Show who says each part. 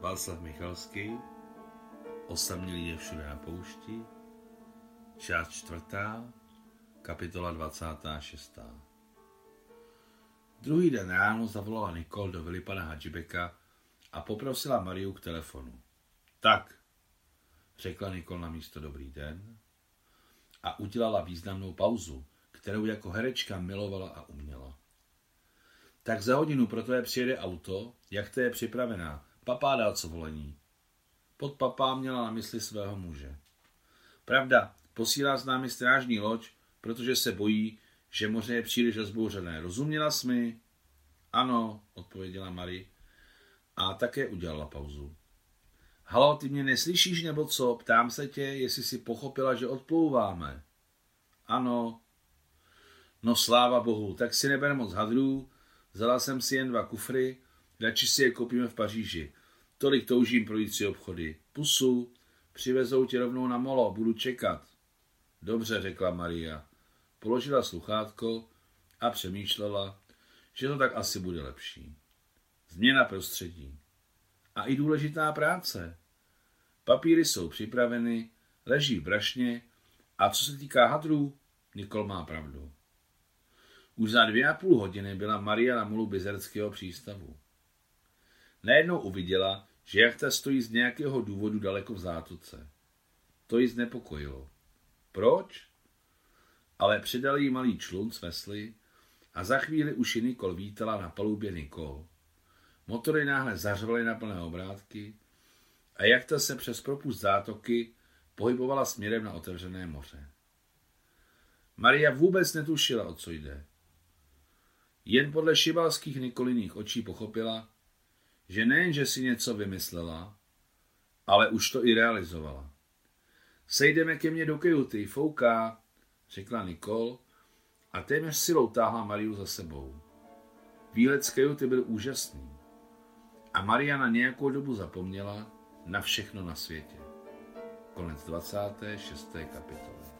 Speaker 1: Václav Michalský, Osamělý je všude na poušti, část čtvrtá, kapitola 26. Druhý den ráno zavolala Nikol do vily pana Hadžibeka a poprosila Mariu k telefonu. Tak, řekla Nikol na místo dobrý den a udělala významnou pauzu, kterou jako herečka milovala a uměla. Tak za hodinu pro tvé přijede auto, jak to je připravená, Papá dal co volení. Pod papá měla na mysli svého muže. Pravda, posílá s námi strážní loď, protože se bojí, že moře je příliš rozbouřené. Rozuměla jsi mi? Ano, odpověděla Marie. A také udělala pauzu. Halo, ty mě neslyšíš nebo co? Ptám se tě, jestli si pochopila, že odplouváme. Ano. No sláva bohu, tak si neber moc hadrů, vzala jsem si jen dva kufry, radši si je koupíme v Paříži. Tolik toužím projít si obchody. Pusu, přivezou tě rovnou na molo, budu čekat. Dobře, řekla Maria. Položila sluchátko a přemýšlela, že to tak asi bude lepší. Změna prostředí. A i důležitá práce. Papíry jsou připraveny, leží v brašně a co se týká hadrů, Nikol má pravdu. Už za dvě a půl hodiny byla Maria na molu Bizerského přístavu. Najednou uviděla, že jachta stojí z nějakého důvodu daleko v zátoce. To ji znepokojilo. Proč? Ale přidal jí malý člun s vesly a za chvíli už ji Nikol vítala na palubě Nikol. Motory náhle zařvaly na plné obrátky a jachta se přes propust zátoky pohybovala směrem na otevřené moře. Maria vůbec netušila, o co jde. Jen podle šibalských Nikoliných očí pochopila, že nejen, že si něco vymyslela, ale už to i realizovala. Sejdeme ke mně do kajuty, fouká, řekla Nikol a téměř silou táhla Mariu za sebou. Výlet z kajuty byl úžasný a Maria na nějakou dobu zapomněla na všechno na světě. Konec 26. kapitoly.